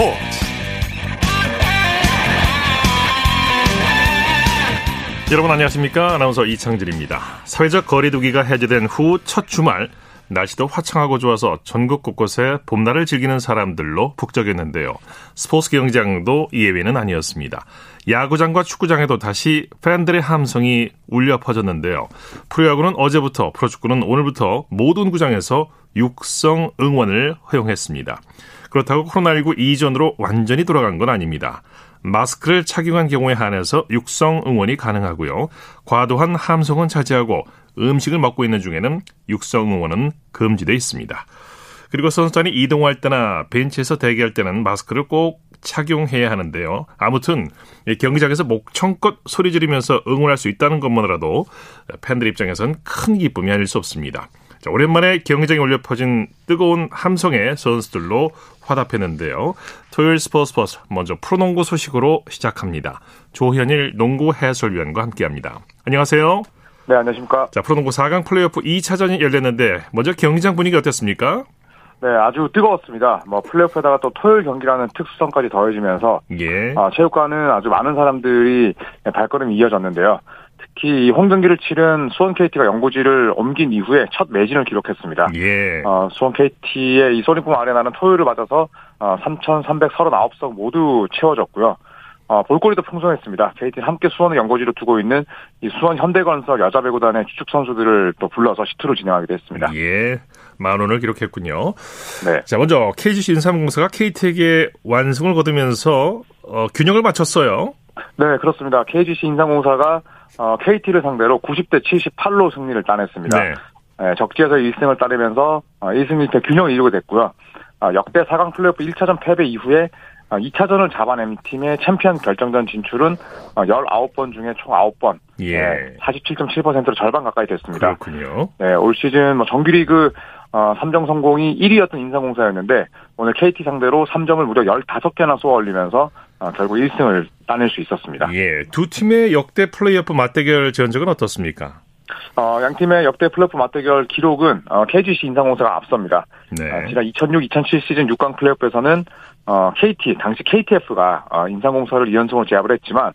스포츠 여러분 안녕하십니까 아나운서 이창진입니다 사회적 거리두기가 해제된 후 첫 주말 날씨도 화창하고 좋아서 전국 곳곳에 봄날을 즐기는 사람들로 북적였는데요. 스포츠 경기장도 예외는 아니었습니다. 야구장과 축구장에도 다시 팬들의 함성이 울려 퍼졌는데요. 프로야구는 어제부터, 프로축구는 오늘부터 모든 구장에서 육성 응원을 허용했습니다. 그렇다고 코로나19 이전으로 완전히 돌아간 건 아닙니다. 마스크를 착용한 경우에 한해서 육성 응원이 가능하고요. 과도한 함성은 차지하고 음식을 먹고 있는 중에는 육성 응원은 금지되어 있습니다. 그리고 선수단이 이동할 때나 벤치에서 대기할 때는 마스크를 꼭 착용해야 하는데요. 아무튼 경기장에서 목청껏 소리 지르면서 응원할 수 있다는 것만으로도 팬들 입장에선 큰 기쁨이 아닐 수 없습니다. 자, 오랜만에 경기장에 올려 퍼진 뜨거운 함성의 선수들로 화답했는데요. 토요일 스포츠 스포츠 먼저 프로농구 소식으로 시작합니다. 조현일 농구 해설위원과 함께합니다. 안녕하세요. 네, 안녕하십니까. 자, 프로농구 4강 플레이오프 2차전이 열렸는데 먼저 경기장 분위기 어땠습니까? 네, 아주 뜨거웠습니다. 뭐 플레이오프에다가 또 토요일 경기라는 특수성까지 더해지면서 예. 아, 체육관은 아주 많은 사람들이 발걸음이 이어졌는데요. 특히 홈경기를 치른 수원 KT가 연고지를 옮긴 이후에 첫 매진을 기록했습니다. 예. 어, 수원 KT의 이 소니품 아레나는 토요일을 맞아서 어, 3,339석 모두 채워졌고요. 어, 볼거리도 풍성했습니다. KT는 함께 수원을 연고지로 두고 있는 이 수원 현대건설 여자배구단의 주축 선수들을 또 불러서 시투를 진행하기도 했습니다. 예. 만 원을 기록했군요. 네. 자, 먼저 KGC 인삼공사가 KT에게 완승을 거두면서 어, 균형을 맞췄어요. 네, 그렇습니다. KGC 인삼공사가 어, KT를 상대로 90대 78로 승리를 따냈습니다. 네. 네, 적지에서 1승을 따내면서 어, 1승 1패 균형을 이루게 됐고요. 어, 역대 4강 플레이오프 1차전 패배 이후에 2차전을 잡아낸 팀의 챔피언 결정전 진출은 19번 중에 총 9번, 예. 47.7%로 절반 가까이 됐습니다. 그렇군요. 네, 올 시즌 뭐 정규리그 어, 3점 성공이 1위였던 인삼공사였는데 오늘 KT 상대로 3점을 무려 15개나 쏘아 올리면서 어, 결국 1승을 따낼 수 있었습니다. 예. 두 팀의 역대 플레이오프 맞대결 전적은 어떻습니까? 어, 양 팀의 역대 플레이오프 맞대결 기록은 어, KGC 인삼공사가 앞섭니다. 네. 어, 지난 2006-2007 시즌 6강 플레이오프에서는 어, KT 당시 KTF가 어, 인삼공사를 2연승으로 제압을 했지만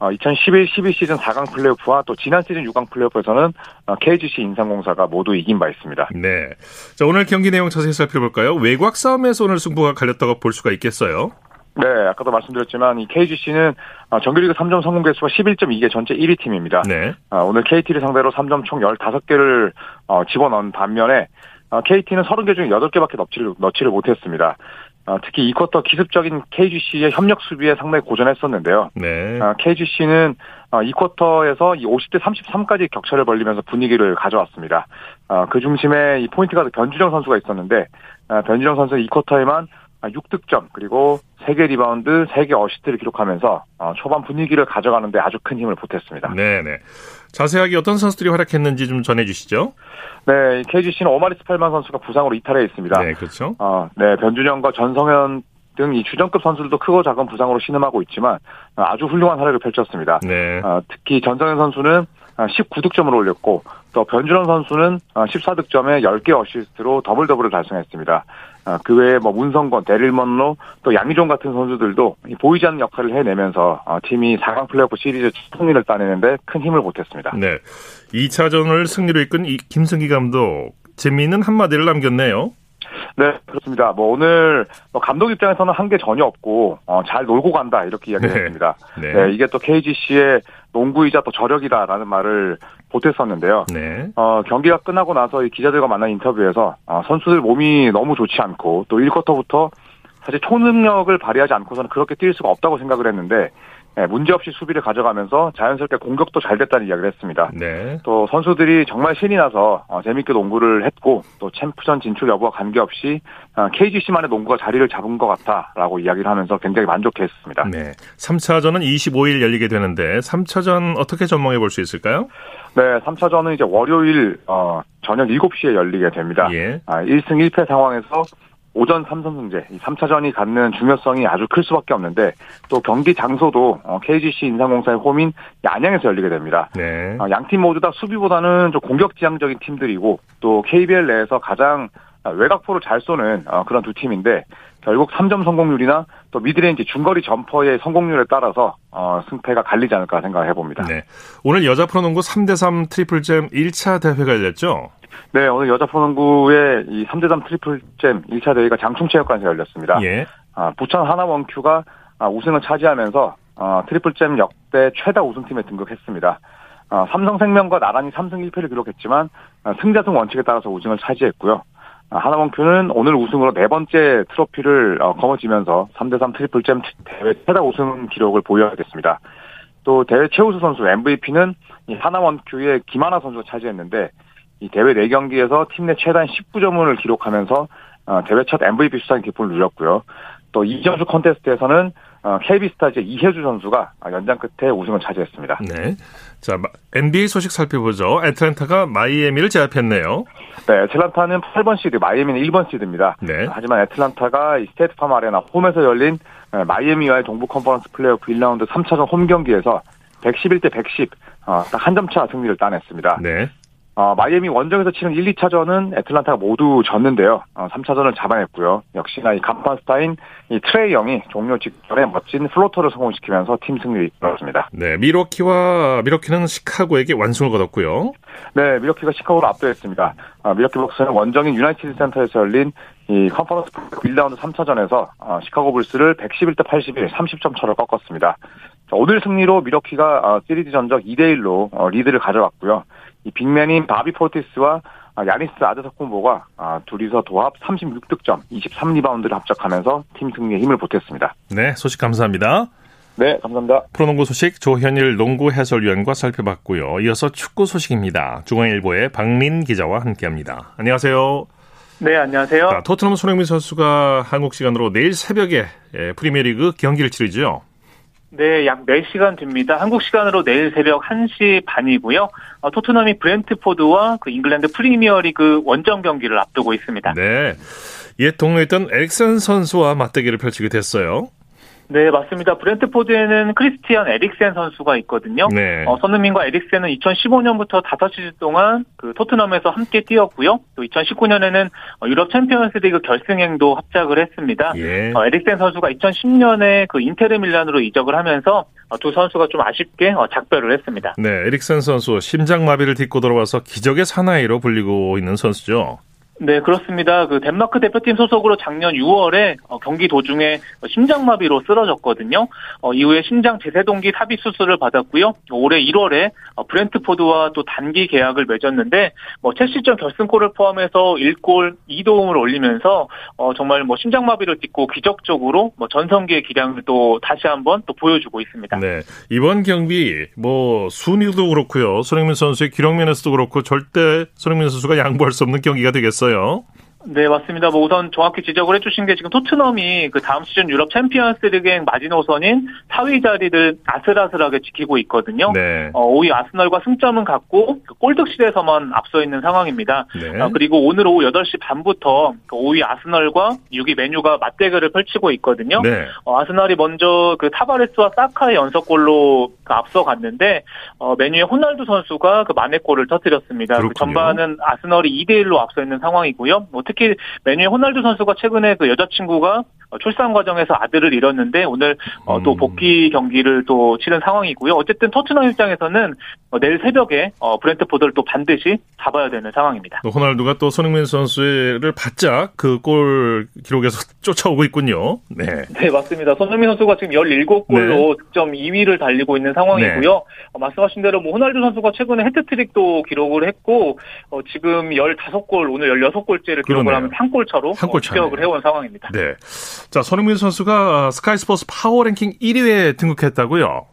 어, 2011-12 시즌 4강 플레이오프와 또 지난 시즌 6강 플레이오프에서는 어, KGC 인삼공사가 모두 이긴 바 있습니다. 네. 자, 오늘 경기 내용 자세히 살펴볼까요? 외곽 싸움에서 오늘 승부가 갈렸다고 볼 수가 있겠어요. 네, 아까도 말씀드렸지만 이 KGC는 어, 정규리그 3점 성공 개수가 11.2개 전체 1위 팀입니다. 네. 어, 오늘 KT를 상대로 3점 총 15개를 어, 집어넣은 반면에 어, KT는 30개 중에 8개밖에 넣지를, 넣지를 못했습니다. 어, 특히 이 쿼터 기습적인 KGC의 협력 수비에 상당히 고전했었는데요. 네. 어, KGC는 어, 이 쿼터에서 이 50대 33까지 격차를 벌리면서 분위기를 가져왔습니다. 어, 그 중심에 이 포인트 가드 변준형 선수가 있었는데 어, 변준형 선수 이 쿼터에만 6득점 그리고 3개 리바운드, 3개 어시스트를 기록하면서 어, 초반 분위기를 가져가는데 아주 큰 힘을 보탰습니다. 네, 네. 자세하게 어떤 선수들이 활약했는지 좀 전해 주시죠. 네, KGC는 오마리 스펠맨 선수가 부상으로 이탈해 있습니다. 네, 그렇죠. 어, 네, 변준형과 전성현 등 이 주전급 선수들도 크고 작은 부상으로 신음하고 있지만 어, 아주 훌륭한 활약을 펼쳤습니다. 네. 어, 특히 전성현 선수는 19득점을 올렸고 또 변준형 선수는 14득점에 10개 어시스트로 더블 더블을 달성했습니다. 어, 그 외에 뭐 문성곤, 데릴 먼로 또 양희종 같은 선수들도 보이지 않는 역할을 해내면서 어, 팀이 4강 플레이오프 시리즈 승리를 따내는데 큰 힘을 보탰습니다. 네. 2차전을 승리로 이끈 이 김승기 감독 재미있는 한마디를 남겼네요. 네, 그렇습니다. 뭐 오늘 뭐 감독 입장에서는 한 게 전혀 없고 어, 잘 놀고 간다 이렇게 이야기했습니다. 네. 네. 이게 또 KGC의 농구이자 또 저력이다라는 말을 보탰었는데요. 네. 어, 경기가 끝나고 나서 이 기자들과 만난 인터뷰에서 어, 선수들 몸이 너무 좋지 않고 또 1쿼터부터 사실 초능력을 발휘하지 않고서는 그렇게 뛸 수가 없다고 생각을 했는데 네, 문제없이 수비를 가져가면서 자연스럽게 공격도 잘 됐다는 이야기를 했습니다. 네. 또 선수들이 정말 신이 나서 어, 재밌게 농구를 했고 또 챔프전 진출 여부와 관계없이 어, KGC만의 농구가 자리를 잡은 것 같다라고 이야기를 하면서 굉장히 만족했습니다. 네. 3차전은 25일 열리게 되는데 3차전 어떻게 전망해 볼 수 있을까요? 네, 3차전은 이제 월요일 어, 저녁 7시에 열리게 됩니다. 예. 아, 1승 1패 상황에서 오전 3선승제, 이 3차전이 갖는 중요성이 아주 클 수밖에 없는데 또 경기 장소도 어, KGC 인삼공사의 홈인 안양에서 열리게 됩니다. 네. 어, 양팀 모두 다 수비보다는 좀 공격 지향적인 팀들이고 또 KBL 내에서 가장 외곽포를 잘 쏘는 그런 두 팀인데 결국 3점 성공률이나 또 미드레인지 중거리 점퍼의 성공률에 따라서 어, 승패가 갈리지 않을까 생각해 봅니다. 네. 오늘 여자 프로농구 3대3 트리플잼 1차 대회가 열렸죠? 네, 오늘 여자 프로농구의 이 3대3 트리플잼 1차 대회가 장충체육관에서 열렸습니다. 예. 아, 부천 하나원큐가 아, 우승을 차지하면서 어, 트리플잼 역대 최다 우승팀에 등극했습니다. 어, 삼성생명과 나란히 3승 1패를 기록했지만 어, 승자승 원칙에 따라서 우승을 차지했고요. 아, 하나원큐는 오늘 우승으로 네 번째 트로피를 어, 거머쥐면서 3대3 트리플 잼 대회 최다 우승 기록을 보유하게 됐습니다. 또 대회 최우수 선수 MVP는 하나원큐의 김하나 선수가 차지했는데 이 대회 4경기에서 팀 내 최다 19점을 기록하면서 어, 대회 첫 MVP 수상 기쁨을 누렸고요. 또 2점슛 콘테스트에서는 KB스타즈의 어, 이혜주 선수가 연장 끝에 우승을 차지했습니다. 네. 자, NBA 소식 살펴보죠. 애틀란타가 마이애미를 제압했네요. 네, 애틀란타는 8번 시드, 마이애미는 1번 시드입니다. 네. 하지만 애틀란타가 스테이트 팜 아레나 홈에서 열린 마이애미와의 동부 컨퍼런스 플레이오프 1라운드 3차전 홈 경기에서 111대 110, 어, 딱 한 점 차 승리를 따냈습니다. 네. 어, 마이애미 원정에서 치른 1, 2차전은 애틀란타가 모두 졌는데요. 어, 3차전을 잡아냈고요. 역시나 이 간판 스타인 이 트레이 영이 종료 직전에 멋진 플로터를 성공시키면서 팀 승리를 이끌었습니다. 네, 밀워키와 밀워키는 시카고에게 완승을 거뒀고요. 네, 밀워키가 시카고를 압도했습니다. 어, 밀워키 벅스는 원정인 유나이티드 센터에서 열린 이 컨퍼런스 1라운드 3차전에서 어, 시카고 불스를 111대 81, 30점 차로 꺾었습니다. 자, 오늘 승리로 밀워키가 어, 시리즈 전적 2대 1로 어, 리드를 가져왔고요. 이 빅맨인 바비 포티스와 야니스 아데토쿤보가 아, 둘이서 도합 36득점, 23리바운드를 합작하면서 팀 승리에 힘을 보탰습니다. 네, 소식 감사합니다. 네, 감사합니다. 프로농구 소식 조현일 농구 해설위원과 살펴봤고요. 이어서 축구 소식입니다. 중앙일보의 박린 기자와 함께합니다. 안녕하세요. 네, 안녕하세요. 자, 토트넘 손흥민 선수가 한국 시간으로 내일 새벽에 예, 프리미어리그 경기를 치르죠. 네, 약 4시간 됩니다. 한국 시간으로 내일 새벽 1시 반이고요. 어, 토트넘이 브렌트포드와 그 잉글랜드 프리미어리그 원정 경기를 앞두고 있습니다. 네. 옛 동료였던 엑센 선수와 맞대결을 펼치게 됐어요. 네, 맞습니다. 브렌트포드에는 크리스티안 에릭센 선수가 있거든요. 네. 어, 손흥민과 에릭센은 2015년부터 5시즌 동안 그 토트넘에서 함께 뛰었고요. 또 2019년에는 어, 유럽 챔피언스리그 결승행도 합작을 했습니다. 예. 어, 에릭센 선수가 2010년에 그 인테르 밀란으로 이적을 하면서 어, 두 선수가 좀 아쉽게 어, 작별을 했습니다. 네, 에릭센 선수 심장 마비를 딛고 돌아와서 기적의 사나이로 불리고 있는 선수죠. 네, 그렇습니다. 그 덴마크 대표팀 소속으로 작년 6월에 어, 경기 도중에 심장마비로 쓰러졌거든요. 어, 이후에 심장 제세동기 삽입 수술을 받았고요. 올해 1월에 어, 브렌트포드와 또 단기 계약을 맺었는데 뭐 첼시전 결승골을 포함해서 1골 2도움을 올리면서 어, 정말 뭐 심장마비를 딛고 기적적으로 뭐 전성기의 기량을 또 다시 한번 또 보여주고 있습니다. 네, 이번 경기 뭐 순위도 그렇고요. 손흥민 선수의 기록 면에서도 그렇고 절대 손흥민 선수가 양보할 수 없는 경기가 되겠어요. 있어요. 네, 맞습니다. 뭐 우선 정확히 지적을 해주신 게 지금 토트넘이 그 다음 시즌 유럽 챔피언스 리그행 마지노선인 4위 자리를 아슬아슬하게 지키고 있거든요. 네. 어, 5위 아스널과 승점은 같고 그 골득실에서만 앞서 있는 상황입니다. 네. 어, 그리고 오늘 오후 8시 반부터 그 5위 아스널과 6위 맨유가 맞대결을 펼치고 있거든요. 네. 어, 아스널이 먼저 그 타바레스와 사카의 연속골로 그 앞서갔는데 어, 메뉴의 호날두 선수가 그 만회골을 터뜨렸습니다. 그 전반은 아스널이 2대 1로 앞서 있는 상황이고요. 뭐 특히 메뉴의 호날두 선수가 최근에 그 여자친구가 어, 출산 과정에서 아들을 잃었는데 오늘 어, 또 음. 복귀 경기를 또 치른 상황이고요. 어쨌든 토트넘 입장에서는 어, 내일 새벽에 브렌트포드를 또 반드시 잡아야 되는 상황입니다. 호날두가 또 손흥민 선수를 바짝 그 골 기록에서 쫓아오고 있군요. 네. 네, 맞습니다. 손흥민 선수가 지금 17골로 네. 득점 2위를 달리고 있는 상황이고요. 네. 말씀하신 대로 뭐 호날두 선수가 최근에 해트트릭도 기록을 했고 지금 15골 오늘 16골째를 기록을 그러네요. 하면 한 골 차로 한 골 추격을 해온 상황입니다. 네. 자, 손흥민 선수가 스카이스포츠 파워랭킹 1위에 등극했다고요?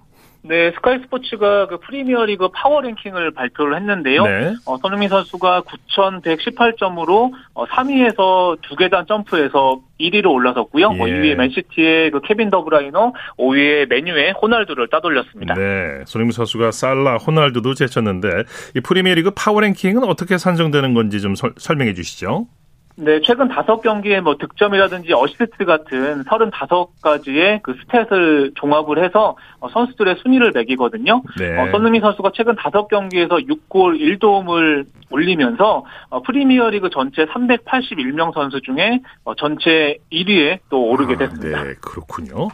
네, 스카이 스포츠가 그 프리미어리그 파워 랭킹을 발표를 했는데요. 네. 어, 손흥민 선수가 9,118점으로 어, 3위에서 두 계단 점프해서 1위로 올라섰고요. 예. 어, 2위에 맨시티의 그 케빈 더브라이너, 5위에 맨유의 호날두를 따돌렸습니다. 네, 손흥민 선수가 살라, 호날두도 제쳤는데 이 프리미어리그 파워 랭킹은 어떻게 산정되는 건지 좀 설, 설명해 주시죠. 네, 최근 다섯 경기에 뭐 득점이라든지 어시스트 같은 35가지의 그 스탯을 종합을 해서 어, 선수들의 순위를 매기거든요. 네. 어, 손흥민 선수가 최근 다섯 경기에서 6골 1도움을 올리면서 어, 프리미어리그 전체 381명 선수 중에 어, 전체 1위에 또 오르게 아, 됐습니다. 아, 네, 그렇군요.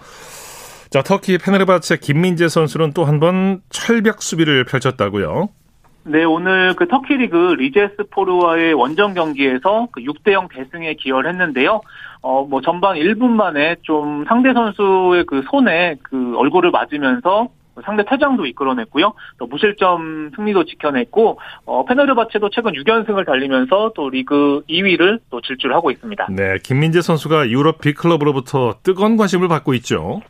자, 터키 페네르바체 김민재 선수는 또 한 번 철벽 수비를 펼쳤다고요. 네, 오늘 그 터키 리그 리제스포르와의 원정 경기에서 그 6대 0 대승에 기여를 했는데요. 어, 뭐 전반 1분 만에 좀 상대 선수의 그 손에 그 얼굴을 맞으면서 상대 퇴장도 이끌어냈고요. 또 무실점 승리도 지켜냈고 어, 페네르바체도 최근 6연승을 달리면서 또 리그 2위를 또 질주하고 있습니다. 네, 김민재 선수가 유럽 빅클럽으로부터 뜨거운 관심을 받고 있죠.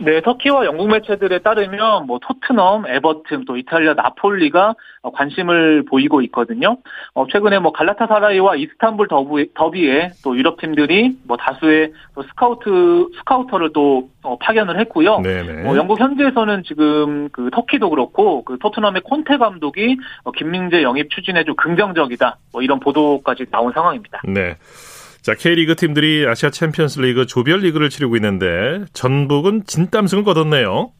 네, 터키와 영국 매체들에 따르면 뭐 토트넘, 에버튼, 또 이탈리아 나폴리가 관심을 보이고 있거든요. 어, 최근에 뭐 갈라타사라이와 이스탄불 더비, 더비에 또 유럽 팀들이 뭐 다수의 또 스카우트 스카우터를 또 어, 파견을 했고요. 어, 영국 현지에서는 지금 그 터키도 그렇고 그 토트넘의 콘테 감독이 어, 김민재 영입 추진에 좀 긍정적이다. 뭐 이런 보도까지 나온 상황입니다. 네. 자, K리그 팀들이 아시아 챔피언스 리그 조별 리그를 치르고 있는데 전북은 진땀승을 거뒀네요.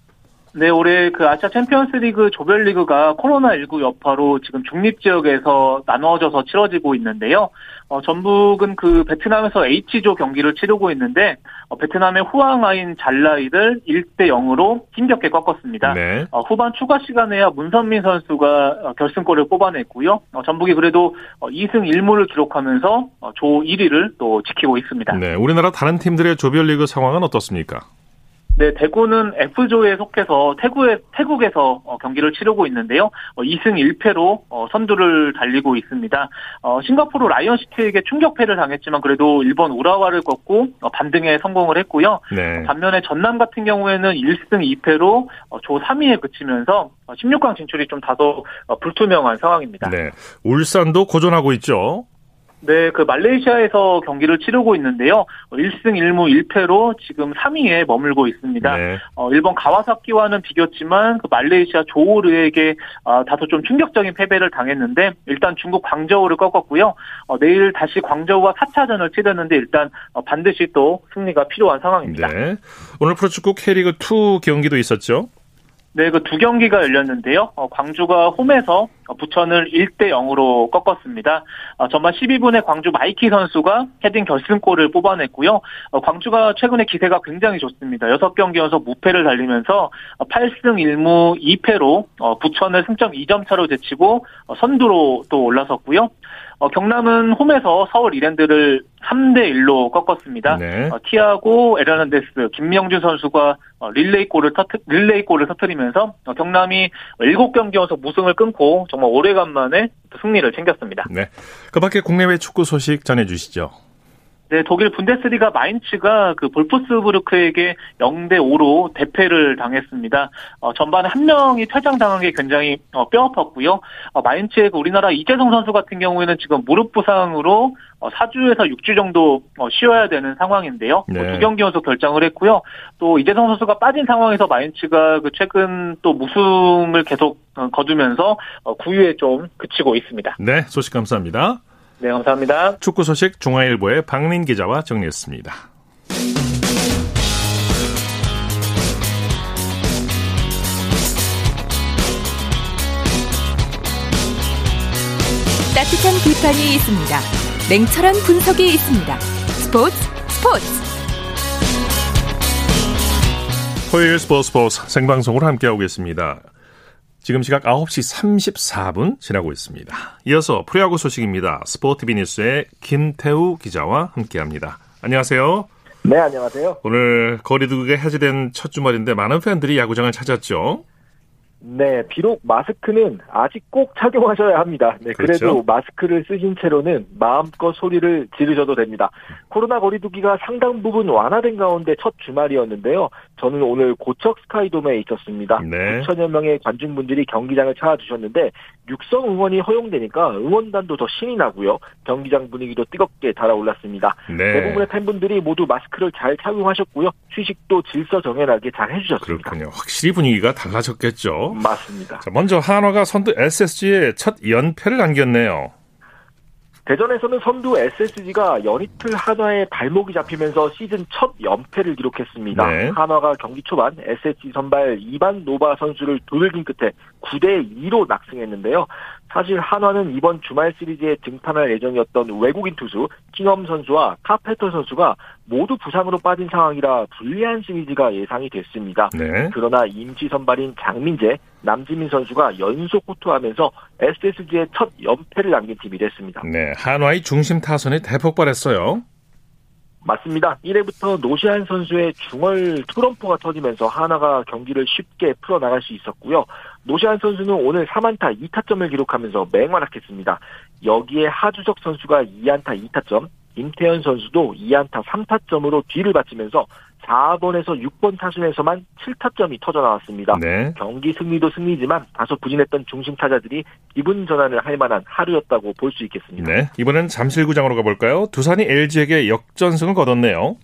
네, 올해 그 아시아 챔피언스 리그 조별 리그가 코로나19 여파로 지금 중립 지역에서 나누어져서 치러지고 있는데요. 어, 전북은 그 베트남에서 H조 경기를 치르고 있는데 어, 베트남의 호앙아인 잘라이를 1대 0으로 힘겹게 꺾었습니다. 네. 어, 후반 추가 시간에야 문선민 선수가 어, 결승골을 뽑아냈고요. 어, 전북이 그래도 2승 어, 1무를 기록하면서 조 1위를 또 지키고 있습니다. 네, 우리나라 다른 팀들의 조별리그 상황은 어떻습니까? 네, 대구는 F조에 속해서 태국에, 태국에서 어, 경기를 치르고 있는데요. 어, 2승 1패로 어, 선두를 달리고 있습니다. 어, 싱가포르 라이언시티에게 충격패를 당했지만 그래도 일본 우라와를 꺾고 어, 반등에 성공을 했고요. 네. 반면에 전남 같은 경우에는 1승 2패로 어, 조 3위에 그치면서 16강 진출이 좀 다소 불투명한 상황입니다. 네, 울산도 고전하고 있죠. 네, 그 말레이시아에서 경기를 치르고 있는데요. 1승 1무 1패로 지금 3위에 머물고 있습니다. 네. 어, 일본 가와사키와는 비겼지만 그 말레이시아 조우르에게 어, 다소 좀 충격적인 패배를 당했는데 일단 중국 광저우를 꺾었고요. 어, 내일 다시 광저우와 4차전을 치르는데 일단 어, 반드시 또 승리가 필요한 상황입니다. 네. 오늘 프로축구 K리그 2 경기도 있었죠? 네, 그 두 경기가 열렸는데요. 어, 광주가 홈에서 부천을 1대 0으로 꺾었습니다. 어, 전반 12분에 광주 마이키 선수가 헤딩 결승골을 뽑아냈고요. 어, 광주가 최근에 기세가 굉장히 좋습니다. 6경기 연속 무패를 달리면서 8승 1무 2패로 어, 부천을 승점 2점 차로 제치고 어, 선두로 또 올라섰고요. 어, 경남은 홈에서 서울 이랜드를 3대 1로 꺾었습니다. 네. 어, 티아고 에르난데스, 김명준 선수가 어, 릴레이 골을 터트 릴레이 골을 터뜨리면서 어, 경남이 7경기 연속 무승을 끊고 정말 오래간만에 승리를 챙겼습니다. 네. 그 밖에 국내외 축구 소식 전해 주시죠. 네, 독일 분데스리가 마인츠가 그 볼프스부르크에게 0대 5로 대패를 당했습니다. 어, 전반에 한 명이 퇴장당한 게 굉장히 어, 뼈아팠고요. 어, 마인츠의 그 우리나라 이재성 선수 같은 경우에는 지금 무릎 부상으로 어, 4주에서 6주 정도 어, 쉬어야 되는 상황인데요. 뭐 네. 두 경기 연속 결정을 했고요. 또 이재성 선수가 빠진 상황에서 마인츠가 그 최근 또 무승을 계속 어, 거두면서 어, 9위에 좀 그치고 있습니다. 네, 소식 감사합니다. 네, 감사합니다. 축구 소식 중앙일보의 박민 기자와 정리했습니다. 따뜻한 비판이 있습니다. 냉철한 분석이 있습니다. 스포츠 스포츠. 토요일 스포츠 스포츠 생방송으로 함께하고 계십니다. 지금 시각 9시 34분 지나고 있습니다. 이어서 프로야구 소식입니다. 스포티비 뉴스의 김태우 기자와 함께합니다. 안녕하세요. 네, 안녕하세요. 오늘 거리두기가 해제된 첫 주말인데 많은 팬들이 야구장을 찾았죠. 네, 비록 마스크는 아직 꼭 착용하셔야 합니다. 네, 그렇죠? 그래도 마스크를 쓰신 채로는 마음껏 소리를 지르셔도 됩니다. 코로나 거리두기가 상당 부분 완화된 가운데 첫 주말이었는데요. 저는 오늘 고척 스카이돔에 있었습니다. 네. 9천여 명의 관중분들이 경기장을 찾아주셨는데 육성 응원이 허용되니까 응원단도 더 신이 나고요. 경기장 분위기도 뜨겁게 달아올랐습니다. 네. 대부분의 팬분들이 모두 마스크를 잘 착용하셨고요. 휴식도 질서 정연하게 잘 해주셨습니다. 그렇군요. 확실히 분위기가 달라졌겠죠. 맞습니다. 자, 먼저 한화가 선두 SSG에 첫 연패를 안겼네요. 대전에서는 선두 SSG가 연이틀 한화에 발목이 잡히면서 시즌 첫 연패를 기록했습니다. 네. 한화가 경기 초반 SSG 선발 이반 노바 선수를 두들긴 끝에 9대 2로 낙승했는데요. 사실 한화는 이번 주말 시리즈에 등판할 예정이었던 외국인 투수 킹엄 선수와 카펜터 선수가 모두 부상으로 빠진 상황이라 불리한 시리즈가 예상이 됐습니다. 네. 그러나 임시 선발인 장민재, 남지민 선수가 연속 호투하면서 SSG의 첫 연패를 남긴 팀이 됐습니다. 네, 한화의 중심 타선이 대폭발했어요. 맞습니다. 1회부터 노시안 선수의 중얼 트럼프가 터지면서 하나가 경기를 쉽게 풀어나갈 수 있었고요. 노시안 선수는 오늘 3안타 2타점을 기록하면서 맹활약했습니다. 여기에 하주석 선수가 2안타 2타점, 임태현 선수도 2안타 3타점으로 뒤를 바치면서 4번에서 6번 타순에서만 7타점이 터져 나왔습니다. 네. 경기 승리도 승리지만 다소 부진했던 중심 타자들이 기분 전환을 할 만한 하루였다고 볼 수 있겠습니다. 네. 이번엔 잠실구장으로 가볼까요? 두산이 LG에게 역전승을 거뒀네요.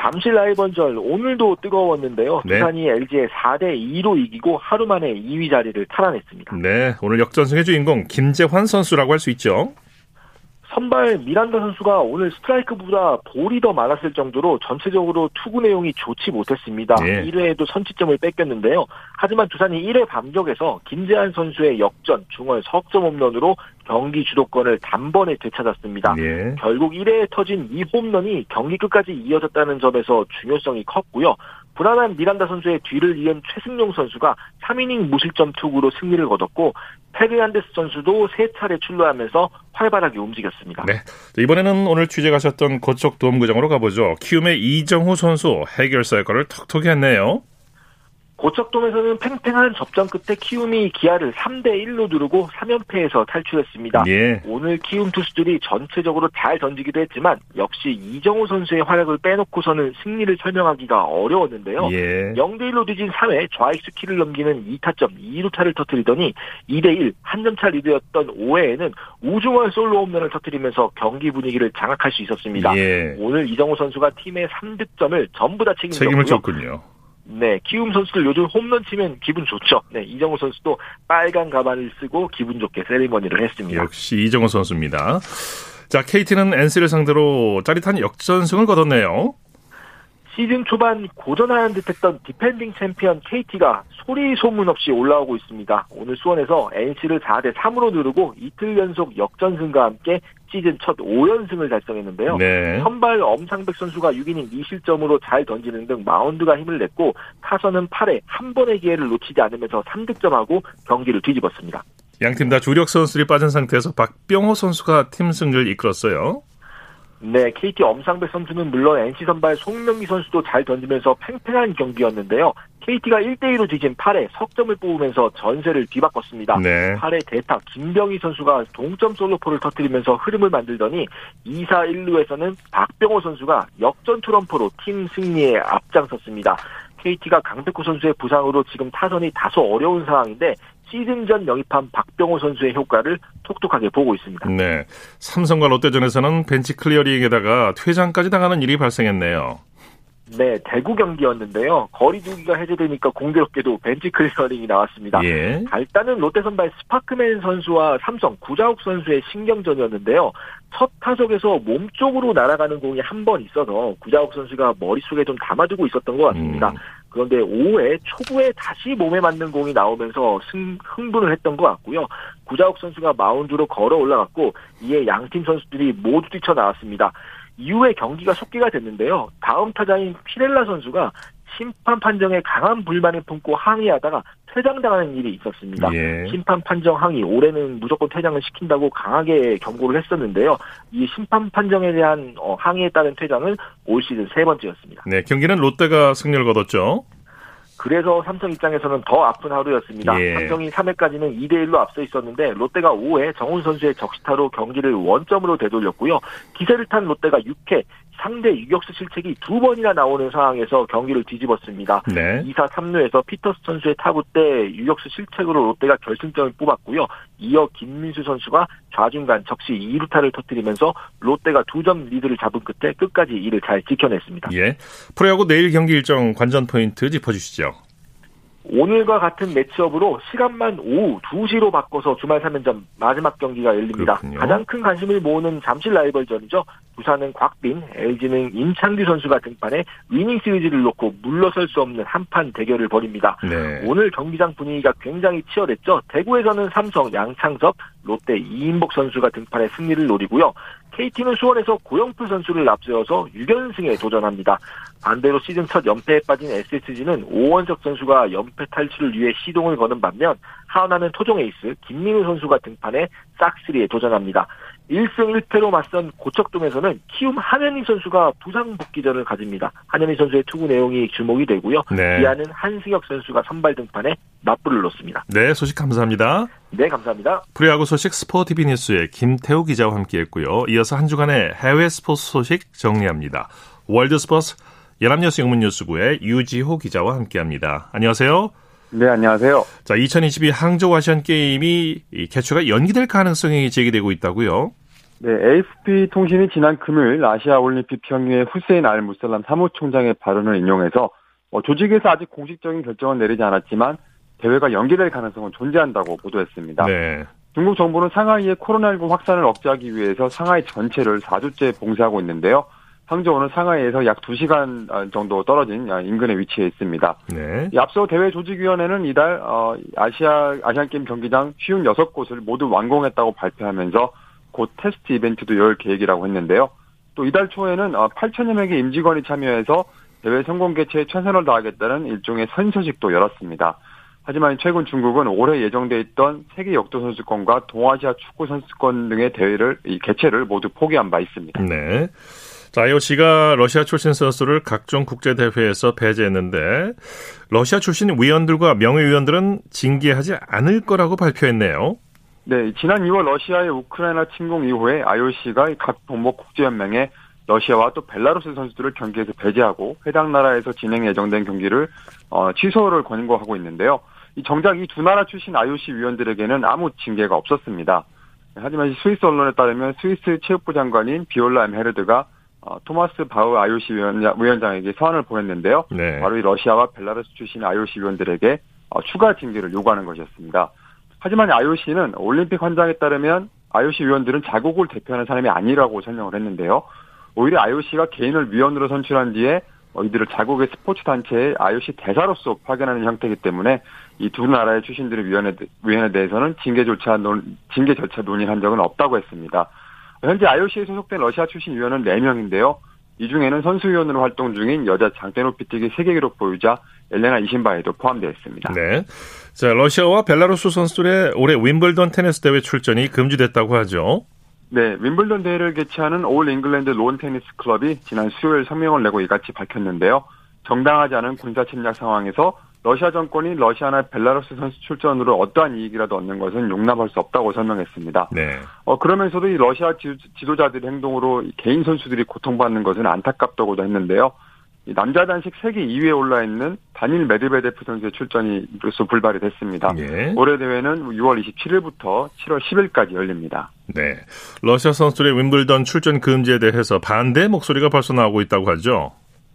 잠실 라이번절 오늘도 뜨거웠는데요. 네. 두산이 LG에 4대 2로 이기고 하루 만에 2위 자리를 탈환했습니다. 네, 오늘 역전승의 주인공 김재환 선수라고 할 수 있죠. 선발 미란다 선수가 오늘 스트라이크보다 볼이 더 많았을 정도로 전체적으로 투구 내용이 좋지 못했습니다. 네. 1회에도 선취점을 뺏겼는데요. 하지만 두산이 1회 반격에서 김재한 선수의 역전 중월 석점 홈런으로 경기 주도권을 단번에 되찾았습니다. 네. 결국 1회에 터진 이 홈런이 경기 끝까지 이어졌다는 점에서 중요성이 컸고요. 불안한 미란다 선수의 뒤를 이은 최승용 선수가 3이닝 무실점 투구로 승리를 거뒀고 페르난데스 선수도 세 차례 출루하면서 활발하게 움직였습니다. 네. 이번에는 오늘 취재 가셨던 고척 도움구장으로 가보죠. 키움의 이정후 선수 해결사 역할을 톡톡히 했네요. 고척돔에서는 팽팽한 접전 끝에 키움이 기아를 3대 1로 누르고 3연패에서 탈출했습니다. 예. 오늘 키움 투수들이 전체적으로 잘 던지기도 했지만 역시 이정후 선수의 활약을 빼놓고서는 승리를 설명하기가 어려웠는데요. 예. 0대 1로 뒤진 3회 좌익수 키를 넘기는 2타점 2루타를 터뜨리더니 2대 1 한 점 차 리드였던 5회에는 우중월 솔로 홈런을 터뜨리면서 경기 분위기를 장악할 수 있었습니다. 예. 오늘 이정후 선수가 팀의 3득점을 전부 다 책임졌고요. 책임을 졌군요. 네, 키움 선수들 요즘 홈런 치면 기분 좋죠. 네, 이정후 선수도 빨간 가발을 쓰고 기분 좋게 세리머니를 했습니다. 역시 이정후 선수입니다. 자, KT는 NC를 상대로 짜릿한 역전승을 거뒀네요. 시즌 초반 고전하는 듯했던 디펜딩 챔피언 KT가 소리 소문 없이 올라오고 있습니다. 오늘 수원에서 NC를 4대 3으로 누르고 이틀 연속 역전승과 함께 시즌 첫 5연승을 달성했는데요. 네. 선발 엄상백 선수가 6이닝 2실점으로 잘 던지는 등 마운드가 힘을 냈고 타선은 8회 한 번의 기회를 놓치지 않으면서 3득점하고 경기를 뒤집었습니다. 양팀 다 주력 선수들이 빠진 상태에서 박병호 선수가 팀 승리를 이끌었어요. 네, KT 엄상백 선수는 물론 NC 선발 송명기 선수도 잘 던지면서 팽팽한 경기였는데요. KT가 1대2로 뒤진 8회 석점을 뽑으면서 전세를 뒤바꿨습니다. 네. 8회 대타 김병희 선수가 동점 솔로포를 터뜨리면서 흐름을 만들더니 2사 1루에서는 박병호 선수가 역전 트럼프로 팀 승리에 앞장섰습니다. KT가 강백호 선수의 부상으로 지금 타선이 다소 어려운 상황인데 시즌 전 영입한 박병호 선수의 효과를 톡톡하게 보고 있습니다. 네. 삼성과 롯데전에서는 벤치 클리어링에다가 퇴장까지 당하는 일이 발생했네요. 네, 대구 경기였는데요. 거리두기가 해제되니까 공교롭게도 벤치 클리어링이 나왔습니다. 예. 일단은 롯데 선발 스파크맨 선수와 삼성 구자욱 선수의 신경전이었는데요. 첫 타석에서 몸 쪽으로 날아가는 공이 한 번 있어서 구자욱 선수가 머릿속에 좀 담아두고 있었던 것 같습니다. 음. 그런데 5회 초구에 다시 몸에 맞는 공이 나오면서 승, 흥분을 했던 것 같고요. 구자욱 선수가 마운드로 걸어 올라갔고 이에 양팀 선수들이 모두 뛰쳐나왔습니다. 이후에 경기가 속기가 됐는데요. 다음 타자인 피렐라 선수가 심판 판정에 강한 불만을 품고 항의하다가 퇴장당하는 일이 있었습니다. 예. 심판 판정 항의 올해는 무조건 퇴장을 시킨다고 강하게 경고를 했었는데요. 이 심판 판정에 대한 어, 항의에 따른 퇴장은 올 시즌 세 번째였습니다. 네, 경기는 롯데가 승리를 거뒀죠. 그래서 삼성 입장에서는 더 아픈 하루였습니다. 예. 삼성이 3회까지는 2대 1로 앞서 있었는데 롯데가 5회 정훈 선수의 적시타로 경기를 원점으로 되돌렸고요. 기세를 탄 롯데가 6회 상대 유격수 실책이 두 번이나 나오는 상황에서 경기를 뒤집었습니다. 네. 2사 3루에서 피터스 선수의 타구 때 유격수 실책으로 롯데가 결승점을 뽑았고요. 이어 김민수 선수가 좌중간 적시 2루타를 터뜨리면서 롯데가 두 점 리드를 잡은 끝에 끝까지 이를 잘 지켜냈습니다. 예. 프로야구 내일 경기 일정 관전 포인트 짚어주시죠. 오늘과 같은 매치업으로 시간만 오후 2시로 바꿔서 주말 3연전 마지막 경기가 열립니다. 그렇군요. 가장 큰 관심을 모으는 잠실 라이벌전이죠. 두산은 곽빈, LG는 임찬규 선수가 등판해 위닝 시리즈를 놓고 물러설 수 없는 한판 대결을 벌입니다. 네. 오늘 경기장 분위기가 굉장히 치열했죠. 대구에서는 삼성, 양창섭, 롯데 이인복 선수가 등판해 승리를 노리고요. KT는 수원에서 고영표 선수를 앞세워서 6연승에 도전합니다. 반대로 시즌 첫 연패에 빠진 SSG는 오원석 선수가 연패 탈출을 위해 시동을 거는 반면 하나는 토종 에이스 김민우 선수가 등판해 싹스리에 도전합니다. 1승 1패로 맞선 고척돔에서는 키움 한현희 선수가 부상 복귀전을 가집니다. 한현희 선수의 투구 내용이 주목이 되고요. 네. 기아는 한승혁 선수가 선발 등판에 맞불을 놓습니다. 네, 소식 감사합니다. 네, 감사합니다. 프로야구 소식 스포티비 뉴스의 김태우 기자와 함께했고요. 이어서 한 주간의 해외 스포츠 소식 정리합니다. 월드 스포츠 연합뉴스 영문뉴스부의 유지호 기자와 함께합니다. 안녕하세요. 네, 안녕하세요. 자, 2022 항저우 아시안 게임이 개최가 연기될 가능성이 제기되고 있다고요? 네, AFP 통신이 지난 금요일 아시아 올림픽 평의회 후세인 알 무살람 사무총장의 발언을 인용해서 어, 조직에서 아직 공식적인 결정은 내리지 않았지만 대회가 연기될 가능성은 존재한다고 보도했습니다. 네. 중국 정부는 상하이의 코로나19 확산을 억제하기 위해서 상하이 전체를 4주째 봉쇄하고 있는데요. 항저우는 상하이에서 약 2시간 정도 떨어진 인근에 위치해 있습니다. 네. 앞서 대회 조직위원회는 이달 어, 아시아 아시안게임 경기장 56곳을 모두 완공했다고 발표하면서 곧 테스트 이벤트도 열 계획이라고 했는데요. 또 이달 초에는 8천여 어, 명의 임직원이 참여해서 대회 성공 개최에 최선을 다하겠다는 일종의 선서식도 열었습니다. 하지만 최근 중국은 올해 예정돼 있던 세계 역도 선수권과 동아시아 축구 선수권 등의 대회를 이 개최를 모두 포기한 바 있습니다. 네. 자, IOC가 러시아 출신 선수를 각종 국제 대회에서 배제했는데 러시아 출신 위원들과 명예위원들은 징계하지 않을 거라고 발표했네요. 네, 지난 2월 러시아의 우크라이나 침공 이후에 IOC가 각 동목 국제연맹에 러시아와 또 벨라루스 선수들을 경기에서 배제하고 해당 나라에서 진행 예정된 경기를 어, 취소를 권고하고 있는데요. 이 정작 이 두 나라 출신 IOC 위원들에게는 아무 징계가 없었습니다. 하지만 스위스 언론에 따르면 스위스 체육부 장관인 비올라 엠 헤르드가 어, 토마스 바우 IOC 위원장, 에게 서한을 보냈는데요. 네. 바로 이 러시아와 벨라루스 출신 IOC 위원들에게 어, 추가 징계를 요구하는 것이었습니다. 하지만 IOC는 올림픽 환장에 따르면 IOC 위원들은 자국을 대표하는 사람이 아니라고 설명을 했는데요. 오히려 IOC가 개인을 위원으로 선출한 뒤에 어, 이들을 자국의 스포츠 단체의 IOC 대사로서 파견하는 형태이기 때문에 이 두 나라의 출신들의 위원회, 위원에 대해서는 징계 조차 논, 징계 절차 논의한 적은 없다고 했습니다. 현재 IOC에 소속된 러시아 출신 위원은 4명인데요. 이 중에는 선수위원으로 활동 중인 여자 장대 높이뛰기 세계 기록 보유자 옐레나 이신바예바도 포함되어 있습니다. 네. 자, 러시아와 벨라루스 선수들의 올해 윈블던 테니스 대회 출전이 금지됐다고 하죠. 네, 윈블던 대회를 개최하는 올 잉글랜드 론 테니스 클럽이 지난 수요일 성명을 내고 이같이 밝혔는데요. 정당하지 않은 군사 침략 상황에서 러시아 정권이 러시아나 벨라루스 선수 출전으로 어떠한 이익이라도 얻는 것은 용납할 수 없다고 설명했습니다. 네. 어, 그러면서도 이 러시아 지도자들의 행동으로 개인 선수들이 고통받는 것은 안타깝다고도 했는데요. 남자 단식 세계 2위에 올라 있는 다닐 메드베데프 선수의 출전이 벌써 불발이 됐습니다. 예. 올해 대회는 6월 27일부터 7월 10일까지 열립니다. 네. 러시아 선수들의 윈블던 출전 금지에 대해서 반대 목소리가 벌써 나오고 있다고 하죠.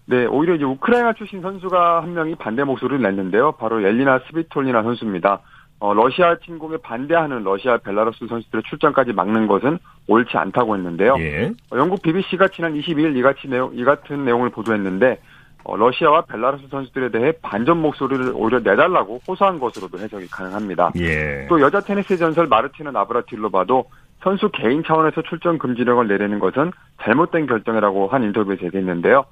네, 오히려 이제 우크라이나 출신 선수가 한 명이 반대 목소리를 냈는데요. 바로 엘리나 스비톨리나 선수입니다. 어, 러시아 침공에 반대하는 러시아 벨라루스 선수들의 출전까지 막는 것은 옳지 않다고 했는데요. 예. 어, 영국 BBC가 지난 22일 이같이 내용, 이 같은 내용을 보도했는데 어, 러시아와 벨라루스 선수들에 대해 반전 목소리를 오히려 내달라고 호소한 것으로도 해석이 가능합니다. 예. 또 여자 테니스 전설 마르티나 나브라틸로바도 선수 개인 차원에서 출전 금지령을 내리는 것은 잘못된 결정이라고 한 인터뷰에서 얘기했는데요.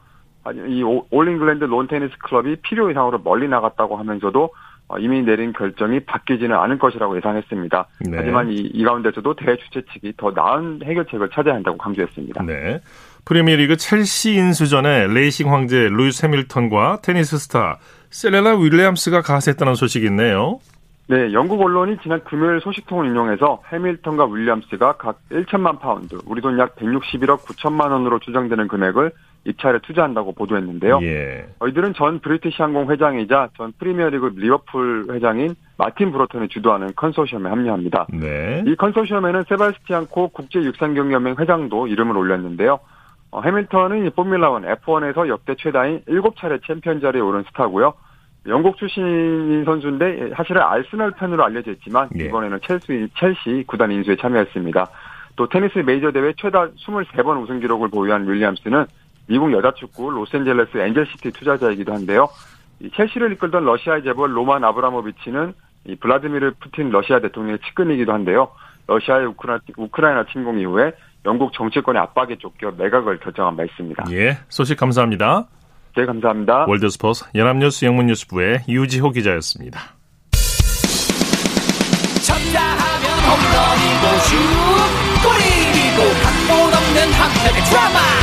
이 올 잉글랜드 론 테니스 클럽이 필요 이상으로 멀리 나갔다고 하면서도 어, 이미 내린 결정이 바뀌지는 않을 것이라고 예상했습니다. 네. 하지만 이, 이 가운데서도 대회 주최 측이 더 나은 해결책을 찾아야 한다고 강조했습니다. 네. 프리미어리그 첼시 인수전에 레이싱 황제 루이스 해밀턴과 테니스 스타 세리나 윌리엄스가 가세했다는 소식이 있네요. 네, 영국 언론이 지난 금요일 소식통을 인용해서 해밀턴과 윌리엄스가 각 1천만 파운드, 우리 돈 약 161억 9천만 원으로 추정되는 금액을 입찰에 투자한다고 보도했는데요. 예. 이들은 전 브리티시 항공 회장이자 전 프리미어리그 리버풀 회장인 마틴 브로턴이 주도하는 컨소시엄에 합류합니다. 네. 이 컨소시엄에는 세바스티안 코 국제육상경연맹 회장도 이름을 올렸는데요. 어, 해밀턴은 포뮬라1 F1에서 역대 최다인 7차례 챔피언 자리에 오른 스타고요. 영국 출신인 선수인데 사실은 아스널 팬으로 알려져 있지만 예. 이번에는 첼시, 첼시 구단 인수에 참여했습니다. 또 테니스 메이저 대회 최다 23번 우승 기록을 보유한 윌리엄스는 미국 여자 축구 로스앤젤레스 엔젤시티 투자자이기도 한데요. 이 첼시를 이끌던 러시아의 재벌 로만 아브라모비치는 이 블라디미르 푸틴 러시아 대통령의 측근이기도 한데요. 러시아의 우크라, 우크라이나 침공 이후에 영국 정치권의 압박에 쫓겨 매각을 결정한 바 있습니다. 예, 소식 감사합니다. 네, 감사합니다. 월드스포스 연합뉴스 영문뉴스부의 유지호 기자였습니다. 쳤다 하면 홈런이고 슛 골이고 각본 없는 한편의 드라마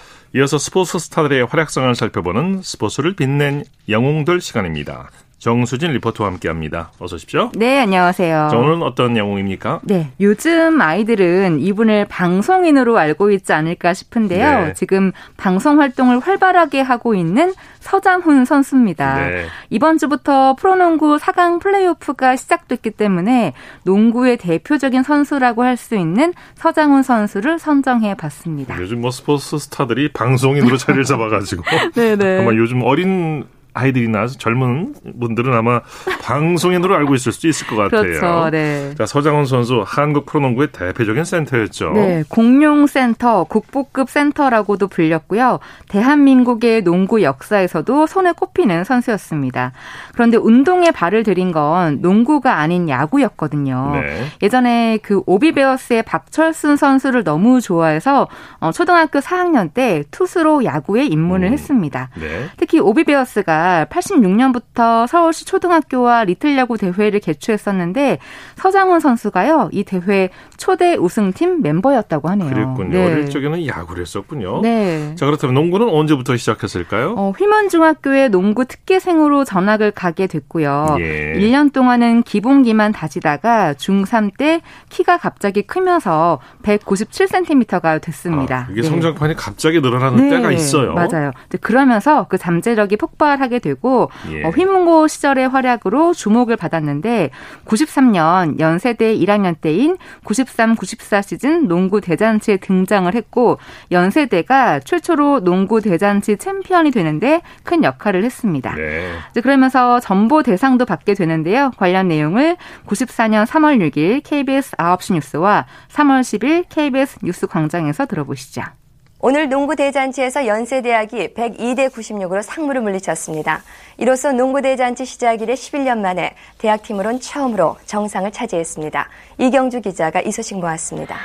이어서 스포츠 스타들의 활약상을 살펴보는 스포츠를 빛낸 영웅들 시간입니다. 정수진 리포터와 함께합니다. 어서 오십시오. 네, 안녕하세요. 자, 오늘은 어떤 영웅입니까? 네, 요즘 아이들은 이분을 방송인으로 알고 있지 않을까 싶은데요. 네. 지금 방송 활동을 활발하게 하고 있는 서장훈 선수입니다. 네. 이번 주부터 프로농구 4강 플레이오프가 시작됐기 때문에 농구의 대표적인 선수라고 할 수 있는 서장훈 선수를 선정해 봤습니다. 요즘 뭐 스포츠 스타들이 방송인으로 자리를 잡아가지고 네네. 네. 아마 요즘 어린 아이들이나 젊은 분들은 아마 방송인으로 알고 있을 수도 있을 것 같아요. 그렇죠. 네. 자, 서장훈 선수 한국 프로농구의 대표적인 센터였죠. 네, 공룡 센터, 국보급 센터라고도 불렸고요. 대한민국의 농구 역사에서도 손에 꼽히는 선수였습니다. 그런데 운동에 발을 들인 건 농구가 아닌 야구였거든요. 네. 예전에 그 OB 베어스의 박철순 선수를 너무 좋아해서 어, 초등학교 4학년 때 투수로 야구에 입문을 음. 했습니다. 네. 특히 오비베어스가 86년부터 서울시 초등학교와 리틀 야구 대회를 개최했었는데 서장훈 선수가요 이 대회 초대 우승팀 멤버였다고 하네요. 그랬군요. 네. 어릴 적에는 야구를 했었군요. 네. 자 그렇다면 농구는 언제부터 시작했을까요? 어, 휘문중학교에 농구 특기생으로 전학을 가게 됐고요. 예. 1년 동안은 기본기만 다지다가 중3 때 키가 갑자기 크면서 197cm가 됐습니다. 아, 이게 네. 성장판이 갑자기 늘어나는 네. 때가 있어요. 맞아요. 그러면서 그 잠재력이 폭발 하게 되고 예. 어, 휘문고 시절의 활약으로 주목을 받았는데 93년 연세대 1학년 때인 93, 94 시즌 농구 대잔치에 등장을 했고 연세대가 최초로 농구 대잔치 챔피언이 되는데 큰 역할을 했습니다. 네. 그러면서 전보 대상도 받게 되는데요. 관련 내용을 94년 3월 6일 KBS 9시 뉴스와 3월 10일 KBS 뉴스 광장에서 들어보시죠. 오늘 농구 대잔치에서 연세대학이 102대 96으로 상무를 물리쳤습니다. 이로써 농구 대잔치 시작 이래 11년 만에 대학팀으론 처음으로 정상을 차지했습니다. 이경주 기자가 이 소식 모았습니다.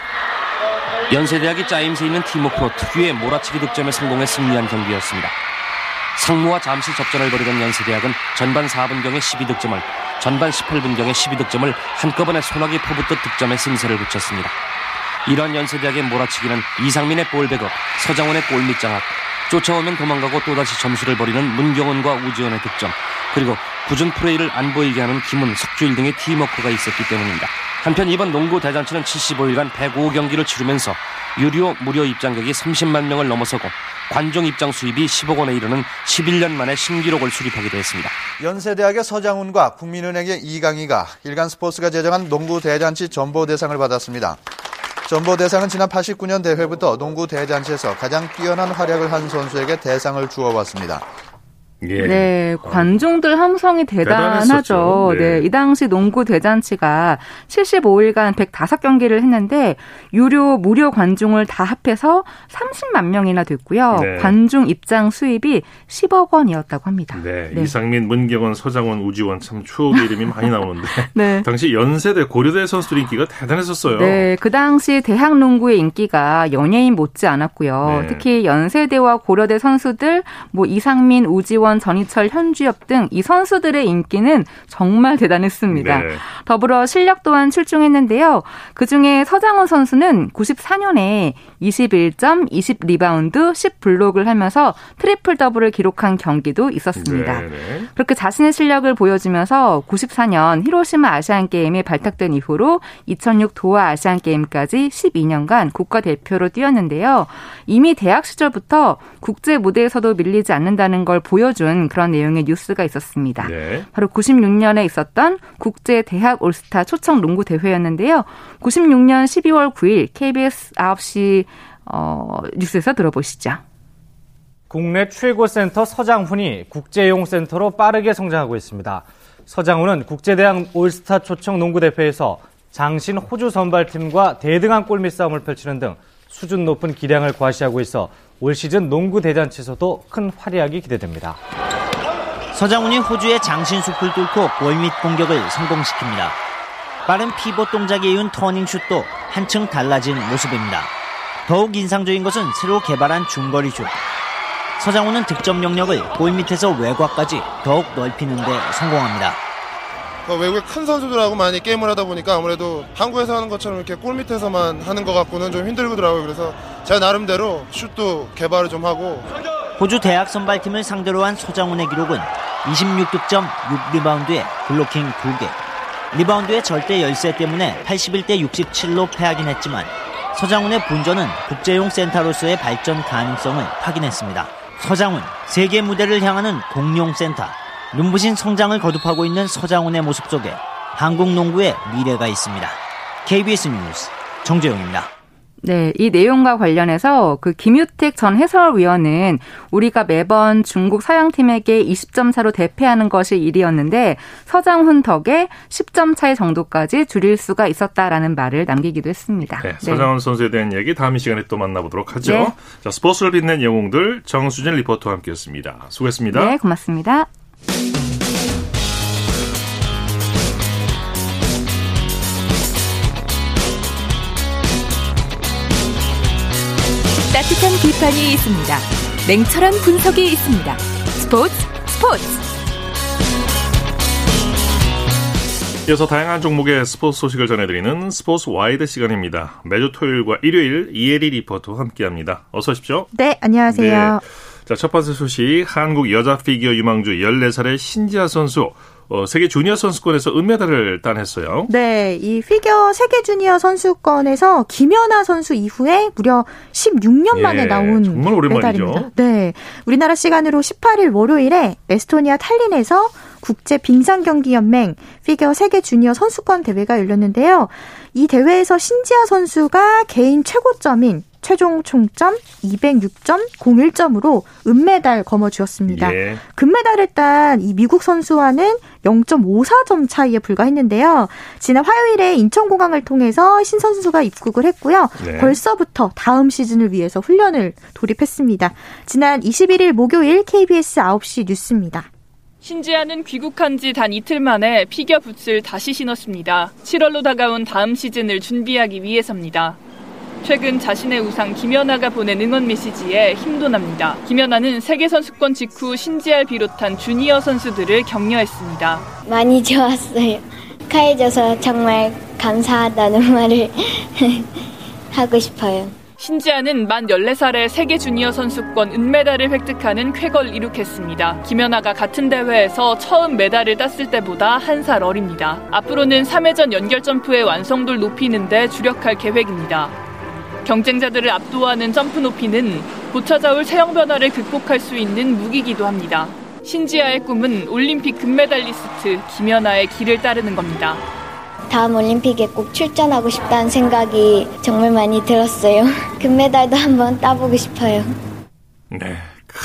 연세대학이 짜임새 있는 팀워크로 특유의 몰아치기 득점에 성공해 승리한 경기였습니다. 상무와 잠시 접전을 벌이던 연세대학은 전반 4분경에 12득점을, 전반 18분경에 12득점을 한꺼번에 소나기 포붙듯 득점에 승세를 붙였습니다. 이런 연세대학의 몰아치기는 이상민의 볼백업, 서장원의 골밑 장악, 쫓아오면 도망가고 또다시 점수를 벌이는 문경원과 우지원의 득점, 그리고 굳은 플레이를 안 보이게 하는 김은, 석주일 등의 팀워크가 있었기 때문입니다. 한편 이번 농구 대잔치는 75일간 105경기를 치르면서 유료 무료 입장객이 30만 명을 넘어서고 관중 입장 수입이 10억 원에 이르는 11년 만에 신기록을 수립하기도 했습니다. 연세대학의 서장훈과 국민은행의 이강희가 일간 스포츠가 제정한 농구 대잔치 전보 대상을 받았습니다. 전보 대상은 지난 89년 대회부터 농구 대잔치에서 가장 뛰어난 활약을 한 선수에게 대상을 주어왔습니다. 예. 네, 관중들 함성이 대단하죠. 네. 네. 이 당시 농구 대잔치가 75일간 105경기를 했는데 유료 무료 관중을 다 합해서 30만 명이나 됐고요. 네. 관중 입장 수입이 10억 원이었다고 합니다. 네. 네. 이상민, 문경원, 서장원, 우지원 참 추억의 이름이 많이 나오는데 네. 당시 연세대 고려대 선수들 인기가 대단했었어요. 네, 그 당시 대학 농구의 인기가 연예인 못지 않았고요. 네. 특히 연세대와 고려대 선수들 뭐 이상민, 우지원 김동원, 전희철, 현주엽 등 이 선수들의 인기는 정말 대단했습니다. 네. 더불어 실력 또한 출중했는데요. 그중에 서장훈 선수는 94년에 21점, 20리바운드, 10블록을 하면서 트리플 더블을 기록한 경기도 있었습니다. 네네. 네. 그렇게 자신의 실력을 보여주면서 94년 히로시마 아시안 게임에 발탁된 이후로 2006 도하 아시안 게임까지 12년간 국가 대표로 뛰었는데요. 이미 대학 시절부터 국제 무대에서도 밀리지 않는다는 걸 보여 준 그런 내용의 뉴스가 있었습니다. 네. 바로 96년에 있었던 국제 대학 올스타 초청 농구 대회였는데요. 96년 12월 9일 KBS 9시 어, 뉴스에서 들어보시죠. 국내 최고 센터 서장훈이 국제용 센터로 빠르게 성장하고 있습니다. 서장훈은 국제대학 올스타 초청 농구 대회에서 장신 호주 선발팀과 대등한 골밑 싸움을 펼치는 등 수준 높은 기량을 과시하고 있어 올 시즌 농구 대잔치에서도 큰 활약이 기대됩니다. 서장훈이 호주의 장신숲을 뚫고 골밑 공격을 성공시킵니다. 빠른 피벗 동작에 이은 터닝슛도 한층 달라진 모습입니다. 더욱 인상적인 것은 새로 개발한 중거리 슛. 서장훈은 득점 영역을 골밑에서 외곽까지 더욱 넓히는 데 성공합니다. 그 외국의 큰 선수들하고 많이 게임을 하다 보니까 아무래도 한국에서 하는 것처럼 이렇게 골 밑에서만 하는 것 같고는 좀 힘들더라고요. 그래서 제가 나름대로 슛도 개발을 좀 하고 호주 대학 선발팀을 상대로 한 서장훈의 기록은 26득점 6리바운드에 블로킹 2개. 리바운드의 절대 열세 때문에 81대 67로 패하긴 했지만 서장훈의 분전은 국제용 센터로서의 발전 가능성을 확인했습니다. 서장훈, 세계 무대를 향하는 공룡 센터. 눈부신 성장을 거듭하고 있는 서장훈의 모습 속에 한국 농구의 미래가 있습니다. KBS 뉴스 정재용입니다. 네, 이 내용과 관련해서 그 김유택 전 해설위원은 우리가 매번 중국 사양팀에게 20점 차로 대패하는 것이 일이었는데 서장훈 덕에 10점 차이 정도까지 줄일 수가 있었다라는 말을 남기기도 했습니다. 네, 서장훈 네. 선수에 대한 이야기 다음 이 시간에 또 만나보도록 하죠. 네. 자, 스포츠를 빛낸 영웅들 정수진 리포터와 함께했습니다. 수고했습니다. 네, 고맙습니다. 따뜻한 비판이 있습니다. 냉철한 분석이 있습니다. 스포츠 스포츠. 이어서 다양한 종목의 스포츠 소식을 전해드리는 스포츠 와이드 시간입니다. 매주 토요일과 일요일 이혜리 리포터와 함께합니다. 어서 오십시오. 네, 안녕하세요. 네. 자, 첫 번째 소식 한국 여자 피겨 유망주 14살의 신지아 선수 어, 세계 주니어 선수권에서 은메달을 따냈어요. 네, 이 피겨 세계 주니어 선수권에서 김연아 선수 이후에 무려 16년 만에 예, 나온 정말 오랜만이죠. 메달입니다. 네, 우리나라 시간으로 18일 월요일에 에스토니아 탈린에서 국제 빙상 경기 연맹 피겨 세계 주니어 선수권 대회가 열렸는데요. 이 대회에서 신지아 선수가 개인 최고점인 최종 총점 206.01점으로 은메달 거머쥐었습니다. 예. 금메달을 딴 이 미국 선수와는 0.54점 차이에 불과했는데요. 지난 화요일에 인천공항을 통해서 신 선수가 입국을 했고요. 네. 벌써부터 다음 시즌을 위해서 훈련을 돌입했습니다. 지난 21일 목요일 KBS 9시 뉴스입니다. 신지아는 귀국한 지 단 이틀 만에 피겨 붓을 다시 신었습니다. 7월로 다가온 다음 시즌을 준비하기 위해서입니다. 최근 자신의 우상 김연아가 보낸 응원 메시지에 힘도 납니다. 김연아는 세계 선수권 직후 신지아를 비롯한 주니어 선수들을 격려했습니다. 많이 좋았어요. 축하해줘서 정말 감사하다는 말을 하고 싶어요. 신지아는 만 14살에 세계 주니어 선수권 은메달을 획득하는 쾌걸 이룩했습니다. 김연아가 같은 대회에서 처음 메달을 땄을 때보다 한 살 어립니다. 앞으로는 3회전 연결 점프의 완성도를 높이는 데 주력할 계획입니다. 경쟁자들을 압도하는 점프 높이는 고찾아올 체형 변화를 극복할 수 있는 무기기도 합니다. 신지아의 꿈은 올림픽 금메달리스트 김연아의 길을 따르는 겁니다. 다음 올림픽에 꼭 출전하고 싶다는 생각이 정말 많이 들었어요. 금메달도 한번 따보고 싶어요. 네.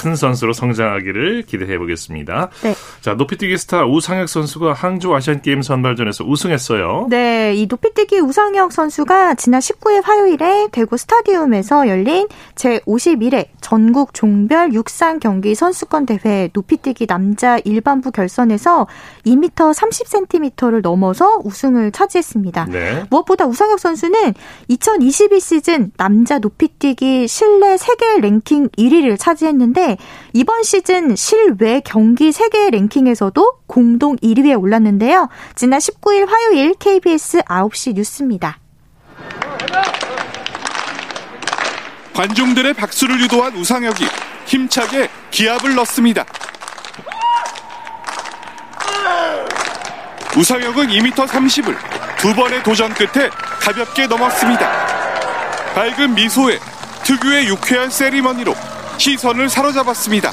큰 선수로 성장하기를 기대해 보겠습니다. 네. 자, 높이뛰기 스타 우상혁 선수가 항주 아시안 게임 선발전에서 우승했어요. 네, 이 높이뛰기 우상혁 선수가 지난 19일 화요일에 대구 스타디움에서 열린 제 51회 전국 종별 육상 경기 선수권 대회 높이뛰기 남자 일반부 결선에서 2m 30cm를 넘어서 우승을 차지했습니다. 네. 무엇보다 우상혁 선수는 2022 시즌 남자 높이뛰기 실내 세계 랭킹 1위를 차지했는데 이번 시즌 실외 경기 세계 랭킹에서도 공동 1위에 올랐는데요. 지난 19일 화요일 KBS 9시 뉴스입니다. 관중들의 박수를 유도한 우상혁이 힘차게 기합을 넣습니다. 우상혁은 2m 30을 두 번의 도전 끝에 가볍게 넘었습니다. 밝은 미소에 특유의 유쾌한 세리머니로 시선을 사로잡았습니다.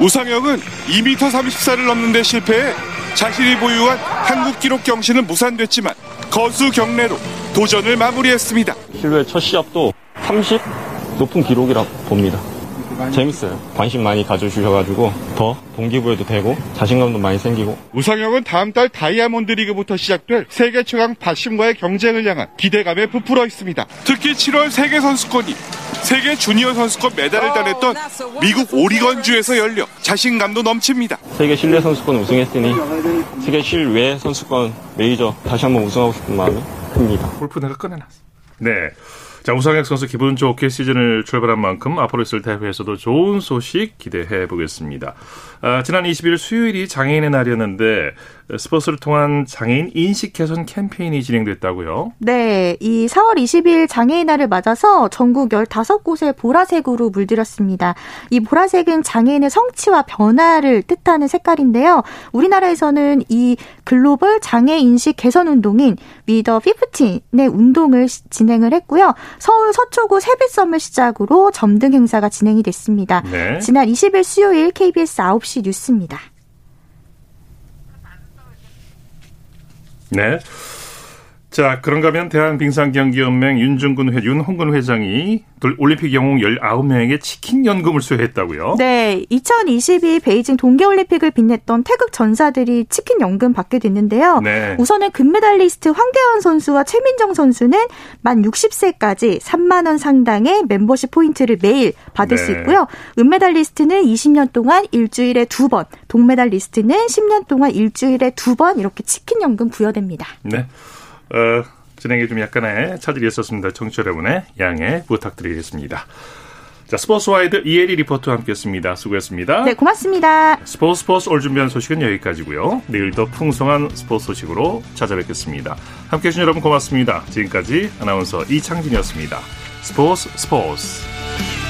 우상혁은 2m 34를 넘는 데 실패해 자신이 보유한 한국 기록 경신은 무산됐지만 거수 경례로 도전을 마무리했습니다. 실외 첫 시합도 30 높은 기록이라 봅니다. 재밌어요. 관심 많이 가져주셔가지고 더 동기부여도 되고 자신감도 많이 생기고. 우상혁은 다음 달 다이아몬드 리그부터 시작될 세계 최강 박심과의 경쟁을 향한 기대감에 부풀어 있습니다. 특히 7월 세계 선수권이 세계 주니어 선수권 메달을 따냈던 미국 오리건주에서 열려 자신감도 넘칩니다. 세계 실내 선수권 우승했으니 세계 실외 선수권 메이저 다시 한번 우승하고 싶은 마음이 큽니다. 골프 내가 꺼내놨어. 네. 자, 우상혁 선수 기분 좋게 시즌을 출발한 만큼 앞으로 있을 대회에서도 좋은 소식 기대해 보겠습니다. 아, 지난 20일 수요일이 장애인의 날이었는데 스포츠를 통한 장애인 인식 개선 캠페인이 진행됐다고요? 네, 이 4월 20일 장애인 날을 맞아서 전국 15곳에 보라색으로 물들였습니다. 이 보라색은 장애인의 성취와 변화를 뜻하는 색깔인데요. 우리나라에서는 이 글로벌 장애 인식 개선 운동인 위더 15의 운동을 진행을 했고요. 서울 서초구 세빛섬을 시작으로 점등 행사가 진행이 됐습니다. 네. 지난 20일 수요일 KBS 9시 뉴스입니다. 네. 자, 그런가 하면 대한빙상경기연맹 윤중근 회, 윤홍근 회장이 올림픽 영웅 19명에게 치킨 연금을 수여했다고요? 네. 2022 베이징 동계올림픽을 빛냈던 태극 전사들이 치킨 연금 받게 됐는데요. 네. 우선은 금메달리스트 황대현 선수와 최민정 선수는 만 60세까지 3만 원 상당의 멤버십 포인트를 매일 받을 네. 수 있고요. 은메달리스트는 20년 동안 일주일에 두 번, 동메달리스트는 10년 동안 일주일에 두 번 이렇게 치킨 연금 부여됩니다. 네. 어, 진행에 좀 약간의 차질이 있었습니다. 청취자 여러분의 양해 부탁드리겠습니다. 자, 스포츠와이드 이혜리 리포터와 함께했습니다. 수고했습니다. 네, 고맙습니다. 스포츠 스포츠 올 준비한 소식은 여기까지고요. 내일 더 풍성한 스포츠 소식으로 찾아뵙겠습니다. 함께해 주신 여러분 고맙습니다. 지금까지 아나운서 이창진이었습니다. 스포츠 스포츠